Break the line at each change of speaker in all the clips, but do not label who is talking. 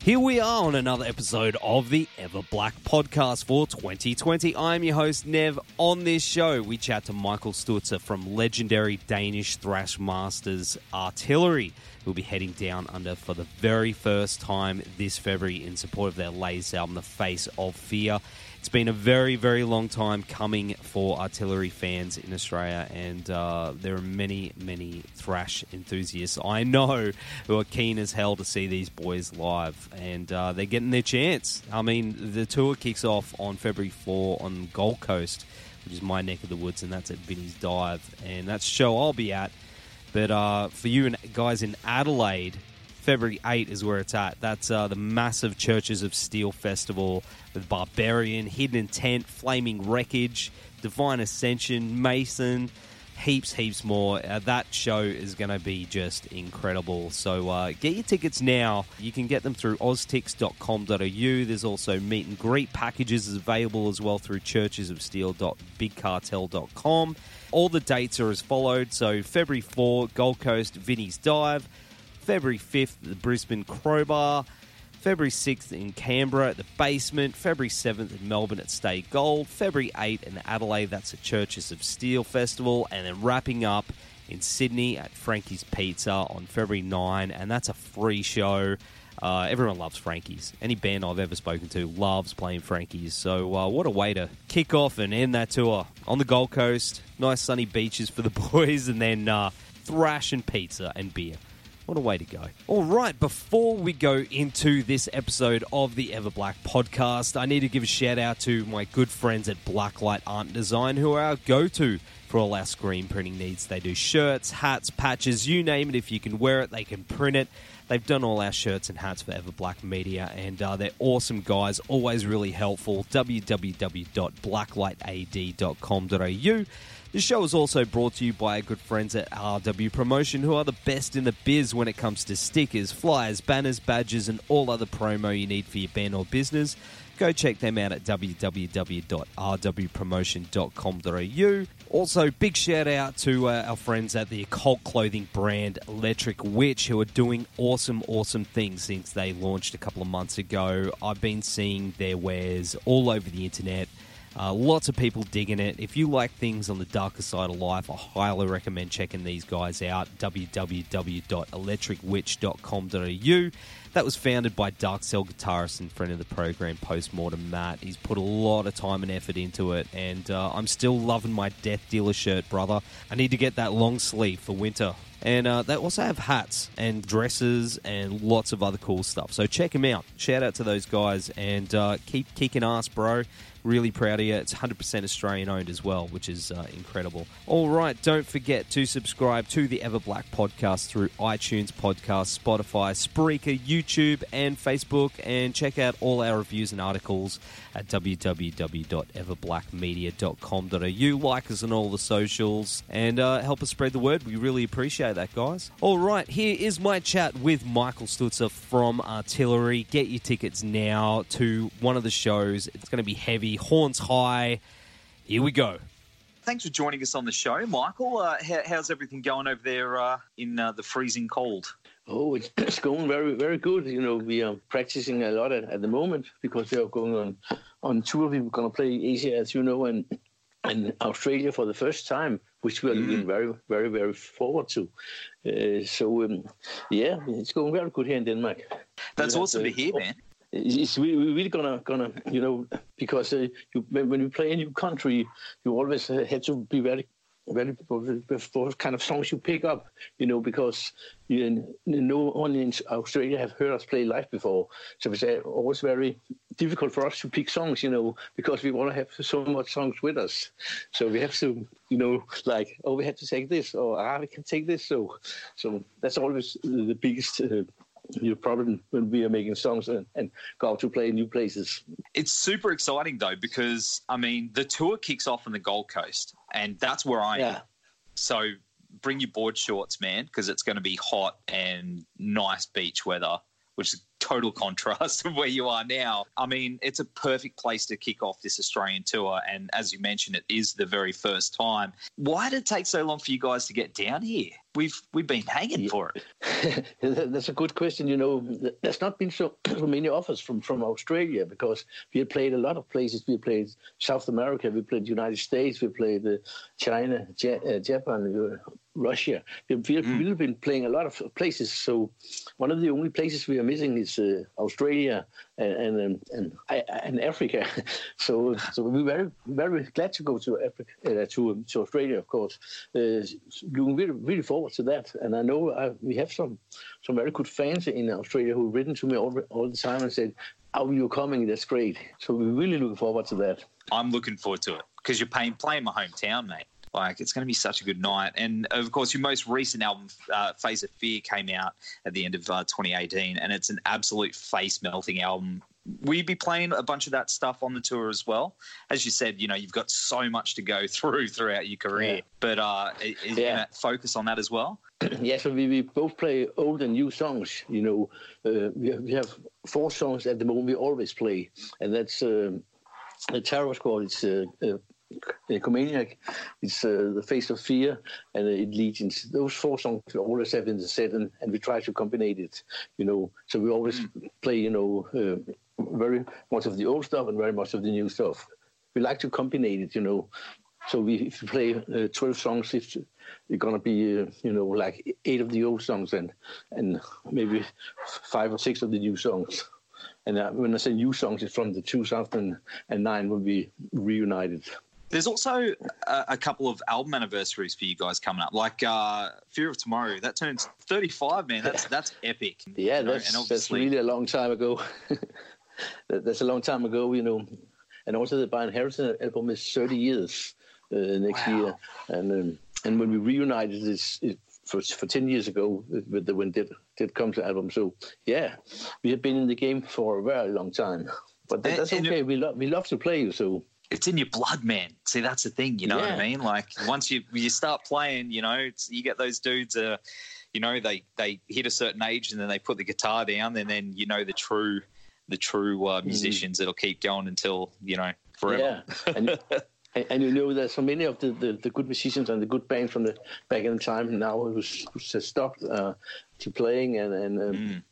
Here we are on another episode of the Ever Black podcast for 2020. I'm your host, Nev. On this show, we chat to Michael Stutzer from legendary Danish thrash masters Artillery, who'll be heading down under for the very first time this February in support of their latest album, The Face of Fear. It's been a very, very long time coming for artillery fans in Australia, and uh, there are many, many thrash enthusiasts I know who are keen as hell to see these boys live, and uh, they're getting their chance. I mean, the tour kicks off on February 4 on Gold Coast, which is my neck of the woods, and that's at Vinnie's Dive, and that's show I'll be at. But uh, for you guys in Adelaide, February 8 is where it's at. That's uh, the massive Churches of Steel Festival with Barbarian, Hidden Intent, Flaming Wreckage, Divine Ascension, Mason, heaps, heaps more. Uh, that show is going to be just incredible. So uh, get your tickets now. You can get them through oztix.com.au. There's also meet and greet packages available as well through churchesofsteel.bigcartel.com. All the dates are as followed. So February 4, Gold Coast, Vinnie's Dive. February 5th, the Brisbane Crowbar. February 6th in Canberra at the basement. February 7th in Melbourne at Stay Gold. February 8th in Adelaide, that's at Churches of Steel Festival. And then wrapping up in Sydney at Frankie's Pizza on February 9. And that's a free show. Uh, everyone loves Frankie's. Any band I've ever spoken to loves playing Frankie's. So, uh, what a way to kick off and end that tour on the Gold Coast. Nice sunny beaches for the boys, and then uh, thrash and pizza and beer. What a way to go. All right, before we go into this episode of the Ever Black podcast, I need to give a shout out to my good friends at Blacklight Art Design, who are our go to for all our screen printing needs. They do shirts, hats, patches, you name it. If you can wear it, they can print it. They've done all our shirts and hats for Ever Black Media, and uh, they're awesome guys, always really helpful. www.blacklightad.com.au. This show is also brought to you by our good friends at RW Promotion, who are the best in the biz when it comes to stickers, flyers, banners, badges, and all other promo you need for your band or business. Go check them out at www.rwpromotion.com.au. Also, big shout out to uh, our friends at the occult clothing brand Electric Witch, who are doing awesome, awesome things since they launched a couple of months ago. I've been seeing their wares all over the internet. Uh, lots of people digging it. If you like things on the darker side of life, I highly recommend checking these guys out. www.electricwitch.com.au. That was founded by Dark Cell guitarist and friend of the program, Postmortem Matt. He's put a lot of time and effort into it, and uh, I'm still loving my Death Dealer shirt, brother. I need to get that long sleeve for winter. And uh, they also have hats and dresses and lots of other cool stuff. So check them out. Shout out to those guys and uh, keep kicking ass, bro. Really proud of you. It's 100% Australian owned as well, which is uh, incredible. All right, don't forget to subscribe to the Ever Black podcast through iTunes Podcast, Spotify, Spreaker, YouTube, and Facebook. And check out all our reviews and articles at www.everblackmedia.com.au. Like us on all the socials and uh, help us spread the word. We really appreciate that, guys. All right, here is my chat with Michael Stutzer from Artillery. Get your tickets now to one of the shows. It's going to be heavy, horns high. Here we go.
Thanks for joining us on the show, Michael. Uh, how, how's everything going over there uh, in uh, the freezing cold?
Oh, it's, it's going very, very good. You know, we are practicing a lot at, at the moment because we are going on on tour. We're going to play Asia, as you know, and and Australia for the first time, which we are looking very, very, very forward to. Uh, so, um, yeah, it's going very good here in Denmark.
That's
We have,
awesome
uh,
to hear, man.
It's really, gonna, gonna, you know, because uh, you, when, you play a new country, you always uh, have to be very, very for kind of songs you pick up, you know, because you, no one in Australia have heard us play live before, so it's uh, always very difficult for us to pick songs, you know, because we want to have so much songs with us. So we have to, you know, like, oh, we have to take this, or ah, we can take this. So, so that's always the biggest uh, you probably when we are making songs and, and go out to play new places.
It's super exciting though because I mean the tour kicks off on the Gold Coast, and that's where I am. So bring your board shorts, man, because it's going to be hot and nice beach weather, which is total contrast of where you are now. I mean, it's a perfect place to kick off this Australian tour, and as you mentioned, it is the very first time. Why did it take so long for you guys to get down here? We've we've been hanging for it.
That's a good question. You know, there's not been so, many offers from, from Australia because we had played a lot of places. We played South America, we played United States, we played uh, China, uh, Japan, uh, Russia. We've, we've been playing a lot of places. So one of the only places we are missing is uh, Australia and and, and and Africa. so so we're very very glad to go to Africa uh, to to Australia, of course. Uh, looking really really forward to that. And I know I, we have some some very good fans in Australia who've written to me all, all the time and said, "Are you're coming? That's great." So we're really looking forward to that.
I'm looking forward to it because you're playing playing my hometown, mate. Like it's going to be such a good night, and of course, your most recent album, uh, "Face of Fear," came out at the end of uh, 2018, and it's an absolute face melting album. Will you be playing a bunch of that stuff on the tour as well? As you said, you know you've got so much to go through throughout your career,
Yeah.
but uh, is
Yeah.
you going to focus on that as well?
yeah, so we, we both play old and new songs. You know, uh, we, have, we have four songs at the moment we always play, and that's um the Terror Squad. It's uh, uh, Khomaniac. It's uh, the Face of Fear and uh, it Legions. Those four songs we always have in the set, and, and we try to combine it. You know, so we always play. You know, uh, very much of the old stuff and very much of the new stuff. We like to combine it. You know, so we, if we play uh, 12 songs, it's, it's going to be, uh, you know, like eight of the old songs and, and maybe five or six of the new songs. And uh, when I say new songs, it's from the 2009 when we reunited.
There's also a, a couple of album anniversaries for you guys coming up, like uh, Fear of Tomorrow. That turns 35, man. That's that's epic.
Yeah,
You know,
that's, that's really a long time ago. That's a long time ago, you know. And also the By Inheritance album is 30 years uh, next
Wow.
year. And um, and when we reunited this it, for, for 10 years ago with the when did did come to album. So yeah, we have been in the game for a very long time. But that, that's
and
okay. we love we love to play. So
it's in your blood, man. See, that's the thing. You know what I mean? Like once you you start playing, you know, it's, you get those dudes. Uh, you know, they they hit a certain age and then they put the guitar down, and then you know the true the true uh, musicians that'll keep going until you know forever.
Yeah, and, and, and you know there's so many of the, the, the good musicians and the good bands from the back in the time now who's, who's stopped uh, to playing, and, and um,
Mm.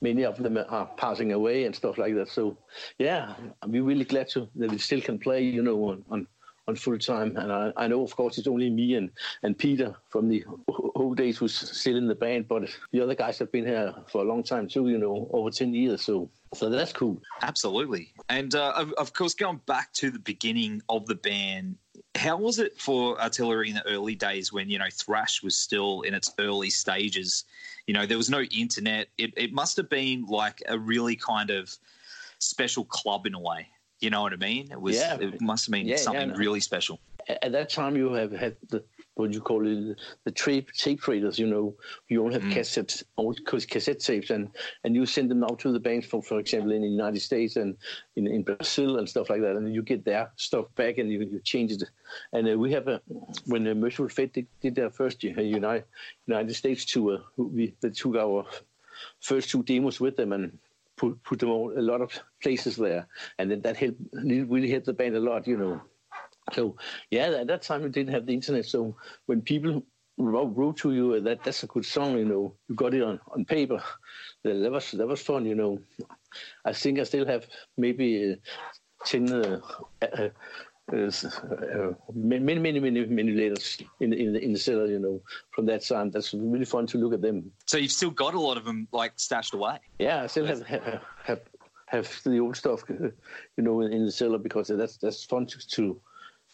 Many of them are passing away and stuff like that. So yeah, we're really glad to that we still can play, you know, on. on on full time, and I, I know, of course, it's only me and, and Peter from the old days who's still in the band, but the other guys have been here for a long time too, you know, over ten years. So, so that's cool.
Absolutely. And uh, of, of course, going back to the beginning of the band, how was it for Artillery in the early days when, you know, thrash was still in its early stages? You know, there was no internet. It, it must have been like a really kind of special club in a way. You know what I mean? It was.
Yeah.
It must have been
Yeah, yeah,
something
no.
really special.
at at that time you have had the what you call it the tape tape traders you know. You only have
Mm.
cassettes old cas- cassette tapes and and you send them out to the banks for for example in the united states and in, in brazil and stuff like that and you get their stuff back and you, you change it. And uh, we have a when the Mercyful Fate did, did their first uh, united united states tour we they took our first two demos with them and put put them all a lot of places there. And then that helped really helped the band a lot you know so yeah, at that time we didn't have the internet. So when people wrote, to you uh, that that's a good song, you know, you got it on, on paper. That was that was fun, you know. I think I still have maybe uh, ten uh, uh, uh, uh, many many many many letters in the, in the in the cellar, you know, from that time. That's really fun to look at them.
So you've still got a lot of them like stashed away.
Yeah, I still have have have, have the old stuff, you know, in, in the cellar because that's that's fun to to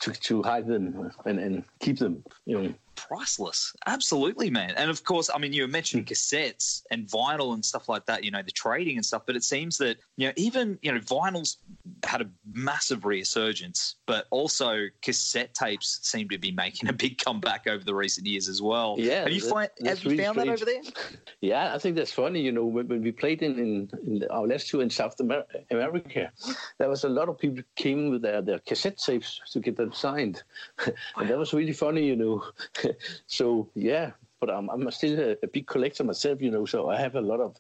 to, to hide them and, and keep them, you know.
Priceless. Absolutely, man. And of course, I mean, you were mentioning hmm. cassettes and vinyl and stuff like that, you know, the trading and stuff, but it seems that, you know, even, you know, vinyls had a massive resurgence, but also cassette tapes seem to be making a big comeback over the recent years as well.
Yeah.
Have you,
that-
find, have you
really
found that over there?
Yeah, I think that's funny. You know, when, when we played in, in, in our last tour in South America, there was a lot of people came with their, their cassette tapes to get them signed, and that was really funny. You know, so yeah. But I'm, I'm still a, a big collector myself, you know. So I have a lot of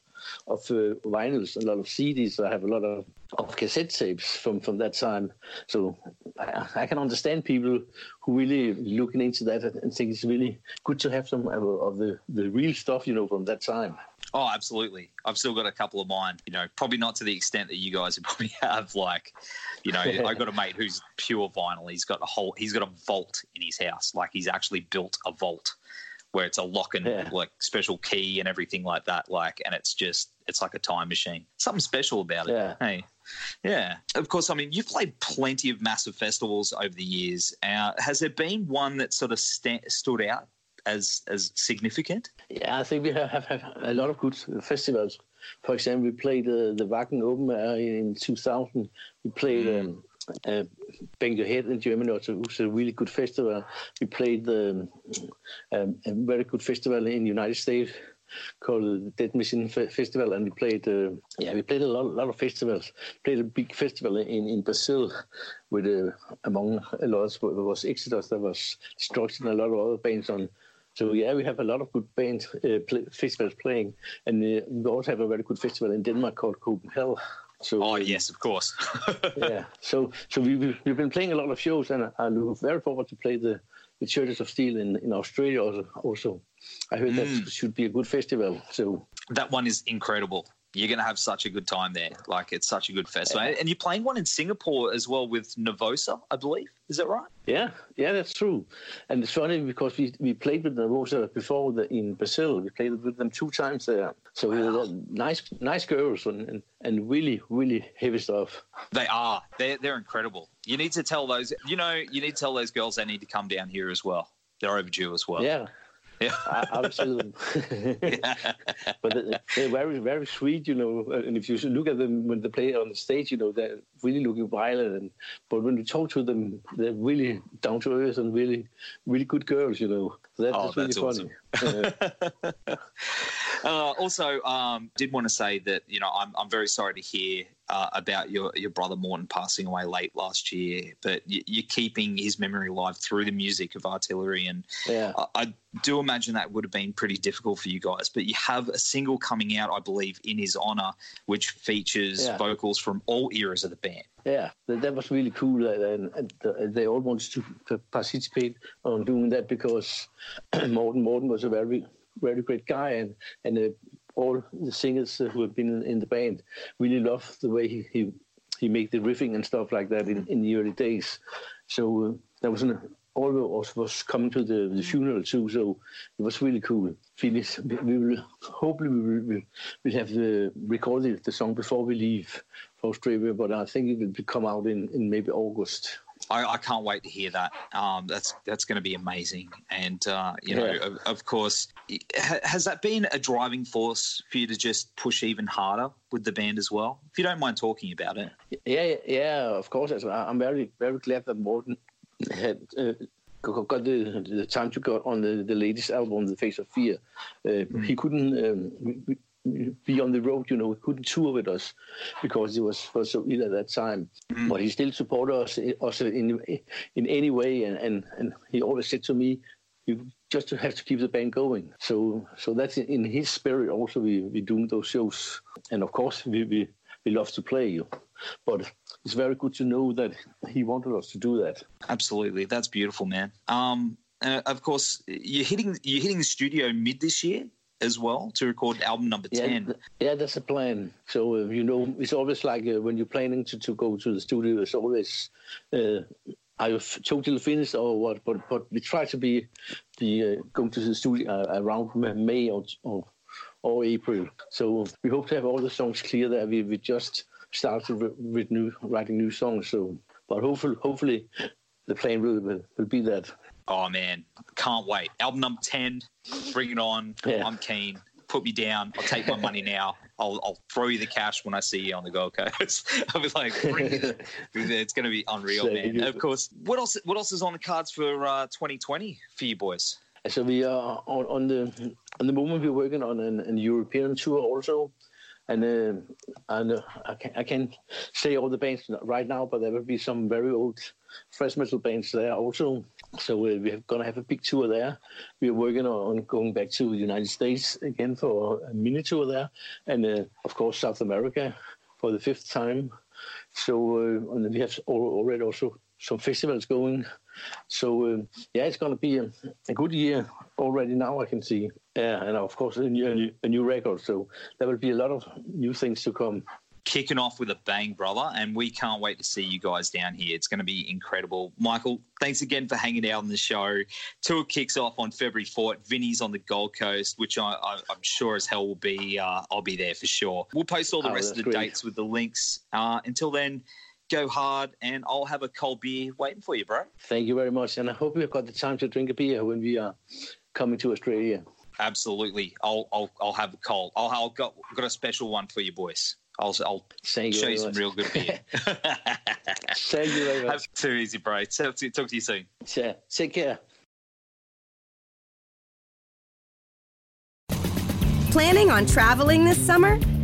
of uh, vinyls, a lot of CDs. I have a lot of, of cassette tapes from, from that time. So I, I can understand people who really looking into that and think it's really good to have some of, the, the real stuff, you know, from that time.
Oh, absolutely. I've still got a couple of mine, you know, probably not to the extent that you guys would probably have. Like, you know, I've got a mate who's pure vinyl. He's got a whole, he's got a vault in his house. Like, he's actually built a vault where it's a lock and
Yeah.
like special key and everything like that. Like, and it's just, it's like a time machine. Something special about it.
Yeah.
Hey. Yeah. Of course, I mean, you've played plenty of massive festivals over the years. Uh, has there been one that sort of sta- stood out as as significant?
Yeah, I think we have, have, have a lot of good festivals. For example, we played uh, the Wacken Open Air in 2000. We played um, uh, Bang Your Head in Germany, also, which was a really good festival. We played the, um, a very good festival in the United States called the Dead Fe- Festival, and we played uh, yeah we played a lot, lot of festivals. Played a big festival in, in Brazil with uh, among a lot was Exodus, there was Destruction, a lot of other bands on. So yeah, we have a lot of good bands, uh, play, festivals playing, and uh, we also have a very good festival in Denmark called Copenhell. So
Oh, yes, of course.
yeah. So so we we- we've been playing a lot of shows, and I look very forward to play the the Churches of Steel in, in Australia also. also. I heard that mm. should be a good festival. So
that one is incredible. You're going to have such a good time there. Like, it's such a good festival. And you're playing one in Singapore as well with Nervosa, I believe. Is that right?
yeah, yeah, that's true. And it's funny because we we played with Nervosa before the, in Brazil. We played with them two times there. So they're nice nice girls and, and and really really heavy stuff.
They are. They're, they're incredible. You need to tell those, you know, you need to tell those girls they need to come down here as well. They're overdue as well.
Yeah.
Yeah.
I, I'll tell them. but they- they're very, very sweet, you know. And if you look at them when they play on the stage, you know, they're really looking violent. And but when you talk to them, they're really down to earth and really, really good girls, you know. That,
Oh,
that's really
that's
funny. Uh,
also, um, did want to say that you know I'm, I'm very sorry to hear uh, about your your brother Morten passing away late last year, but you, you're keeping his memory alive through the music of Artillery, and
yeah.
I, I do imagine that would have been pretty difficult for you guys. But you have a single coming out, I believe, in his honor, which features
Yeah.
vocals from all eras of the band.
Yeah, that, that was really cool, and, and uh, they all wanted to, to participate on doing that because Morten Morten was a very very great guy, and and uh, all the singers uh, who have been in the band really love the way he he, he made the riffing and stuff like that in, in the early days. So uh, there was an all of us was coming to the, the funeral too, so it was really cool. Phyllis, we we will hopefully we will we'll, we'll have the recorded the song before we leave for Australia, but I think it will come out in, in maybe August.
I, I can't wait to hear that. Um, that's that's going to be amazing. And uh, you know, of, of course, ha, has that been a driving force for you to just push even harder with the band as well? If you don't mind talking about it.
Yeah, yeah, of course. I'm very, very glad that Morten had uh, got the, the time to go on the, the latest album, The Face of Fear. Uh, He couldn't um, be on the road, you know, he couldn't tour with us because he was, was so ill at that time. But he still supported us, us in, in any way, and, and, and he always said to me, you just have to keep the band going. So so that's in his spirit also we, we doing those shows. And of course we, we, we love to play you. But it's very good to know that he wanted us to do that.
Absolutely, that's beautiful, man. Um, uh, of course, you're hitting you're hitting the studio mid this year as well to record album number
Yeah,
ten.
th- yeah, that's a plan. So uh, you know, it's always like uh, when you're planning to, to go to the studio, it's always uh, are you f- totally finished or what? But but we try to be be uh, going to the studio uh, around May or, or or April. So we hope to have all the songs clear there. We we just started with, with new writing new songs. So but hopefully hopefully the plan will will, will be that.
Oh man, can't wait. Album number ten, bring it on.
Yeah.
I'm keen. Put me down. I'll take my money now. I'll, I'll throw you the cash when I see you on the Gold Coast. I'll be like, bring it. it's going to be unreal,
Thank
man. Of course. What else? What else is on the cards for uh, 2020 for you boys?
So we are on, on the on the moment we're working on an, an European tour also, and uh, and uh, I can I can say all the bands right now, but there will be some very old fresh metal bands there also. So uh, we're gonna have a big tour there. We're working on, going back to the United States again for a mini tour there, and uh, of course South America for the fifth time. So uh, and we have already also some festivals going. So um, yeah, it's going to be a, a good year already now. I can see, yeah, and of course a new, a new record. So there will be a lot of new things to come.
Kicking off with a bang, brother, and we can't wait to see you guys down here. It's going to be incredible. Michael, thanks again for hanging out on the show. Tour kicks off on February 4th. Vinnie's on the Gold Coast, which I, I'm sure as hell will be. Uh, I'll be there for sure. We'll post all the
Oh,
rest of the
great.
dates with the links. Uh, until then, go hard, and I'll have a cold beer waiting for you, bro.
Thank you very much, and I hope we've got the time to drink a beer when we are coming to Australia.
Absolutely, I'll I'll, I'll have a cold. I'll, I'll got got a special one for you boys. I'll I'll
Thank you
show
very
you some
much.
real good beer.
Thank you very much.
Have too easy, bro. Talk to, talk to you soon.
Yeah, take care.
Planning on traveling this summer?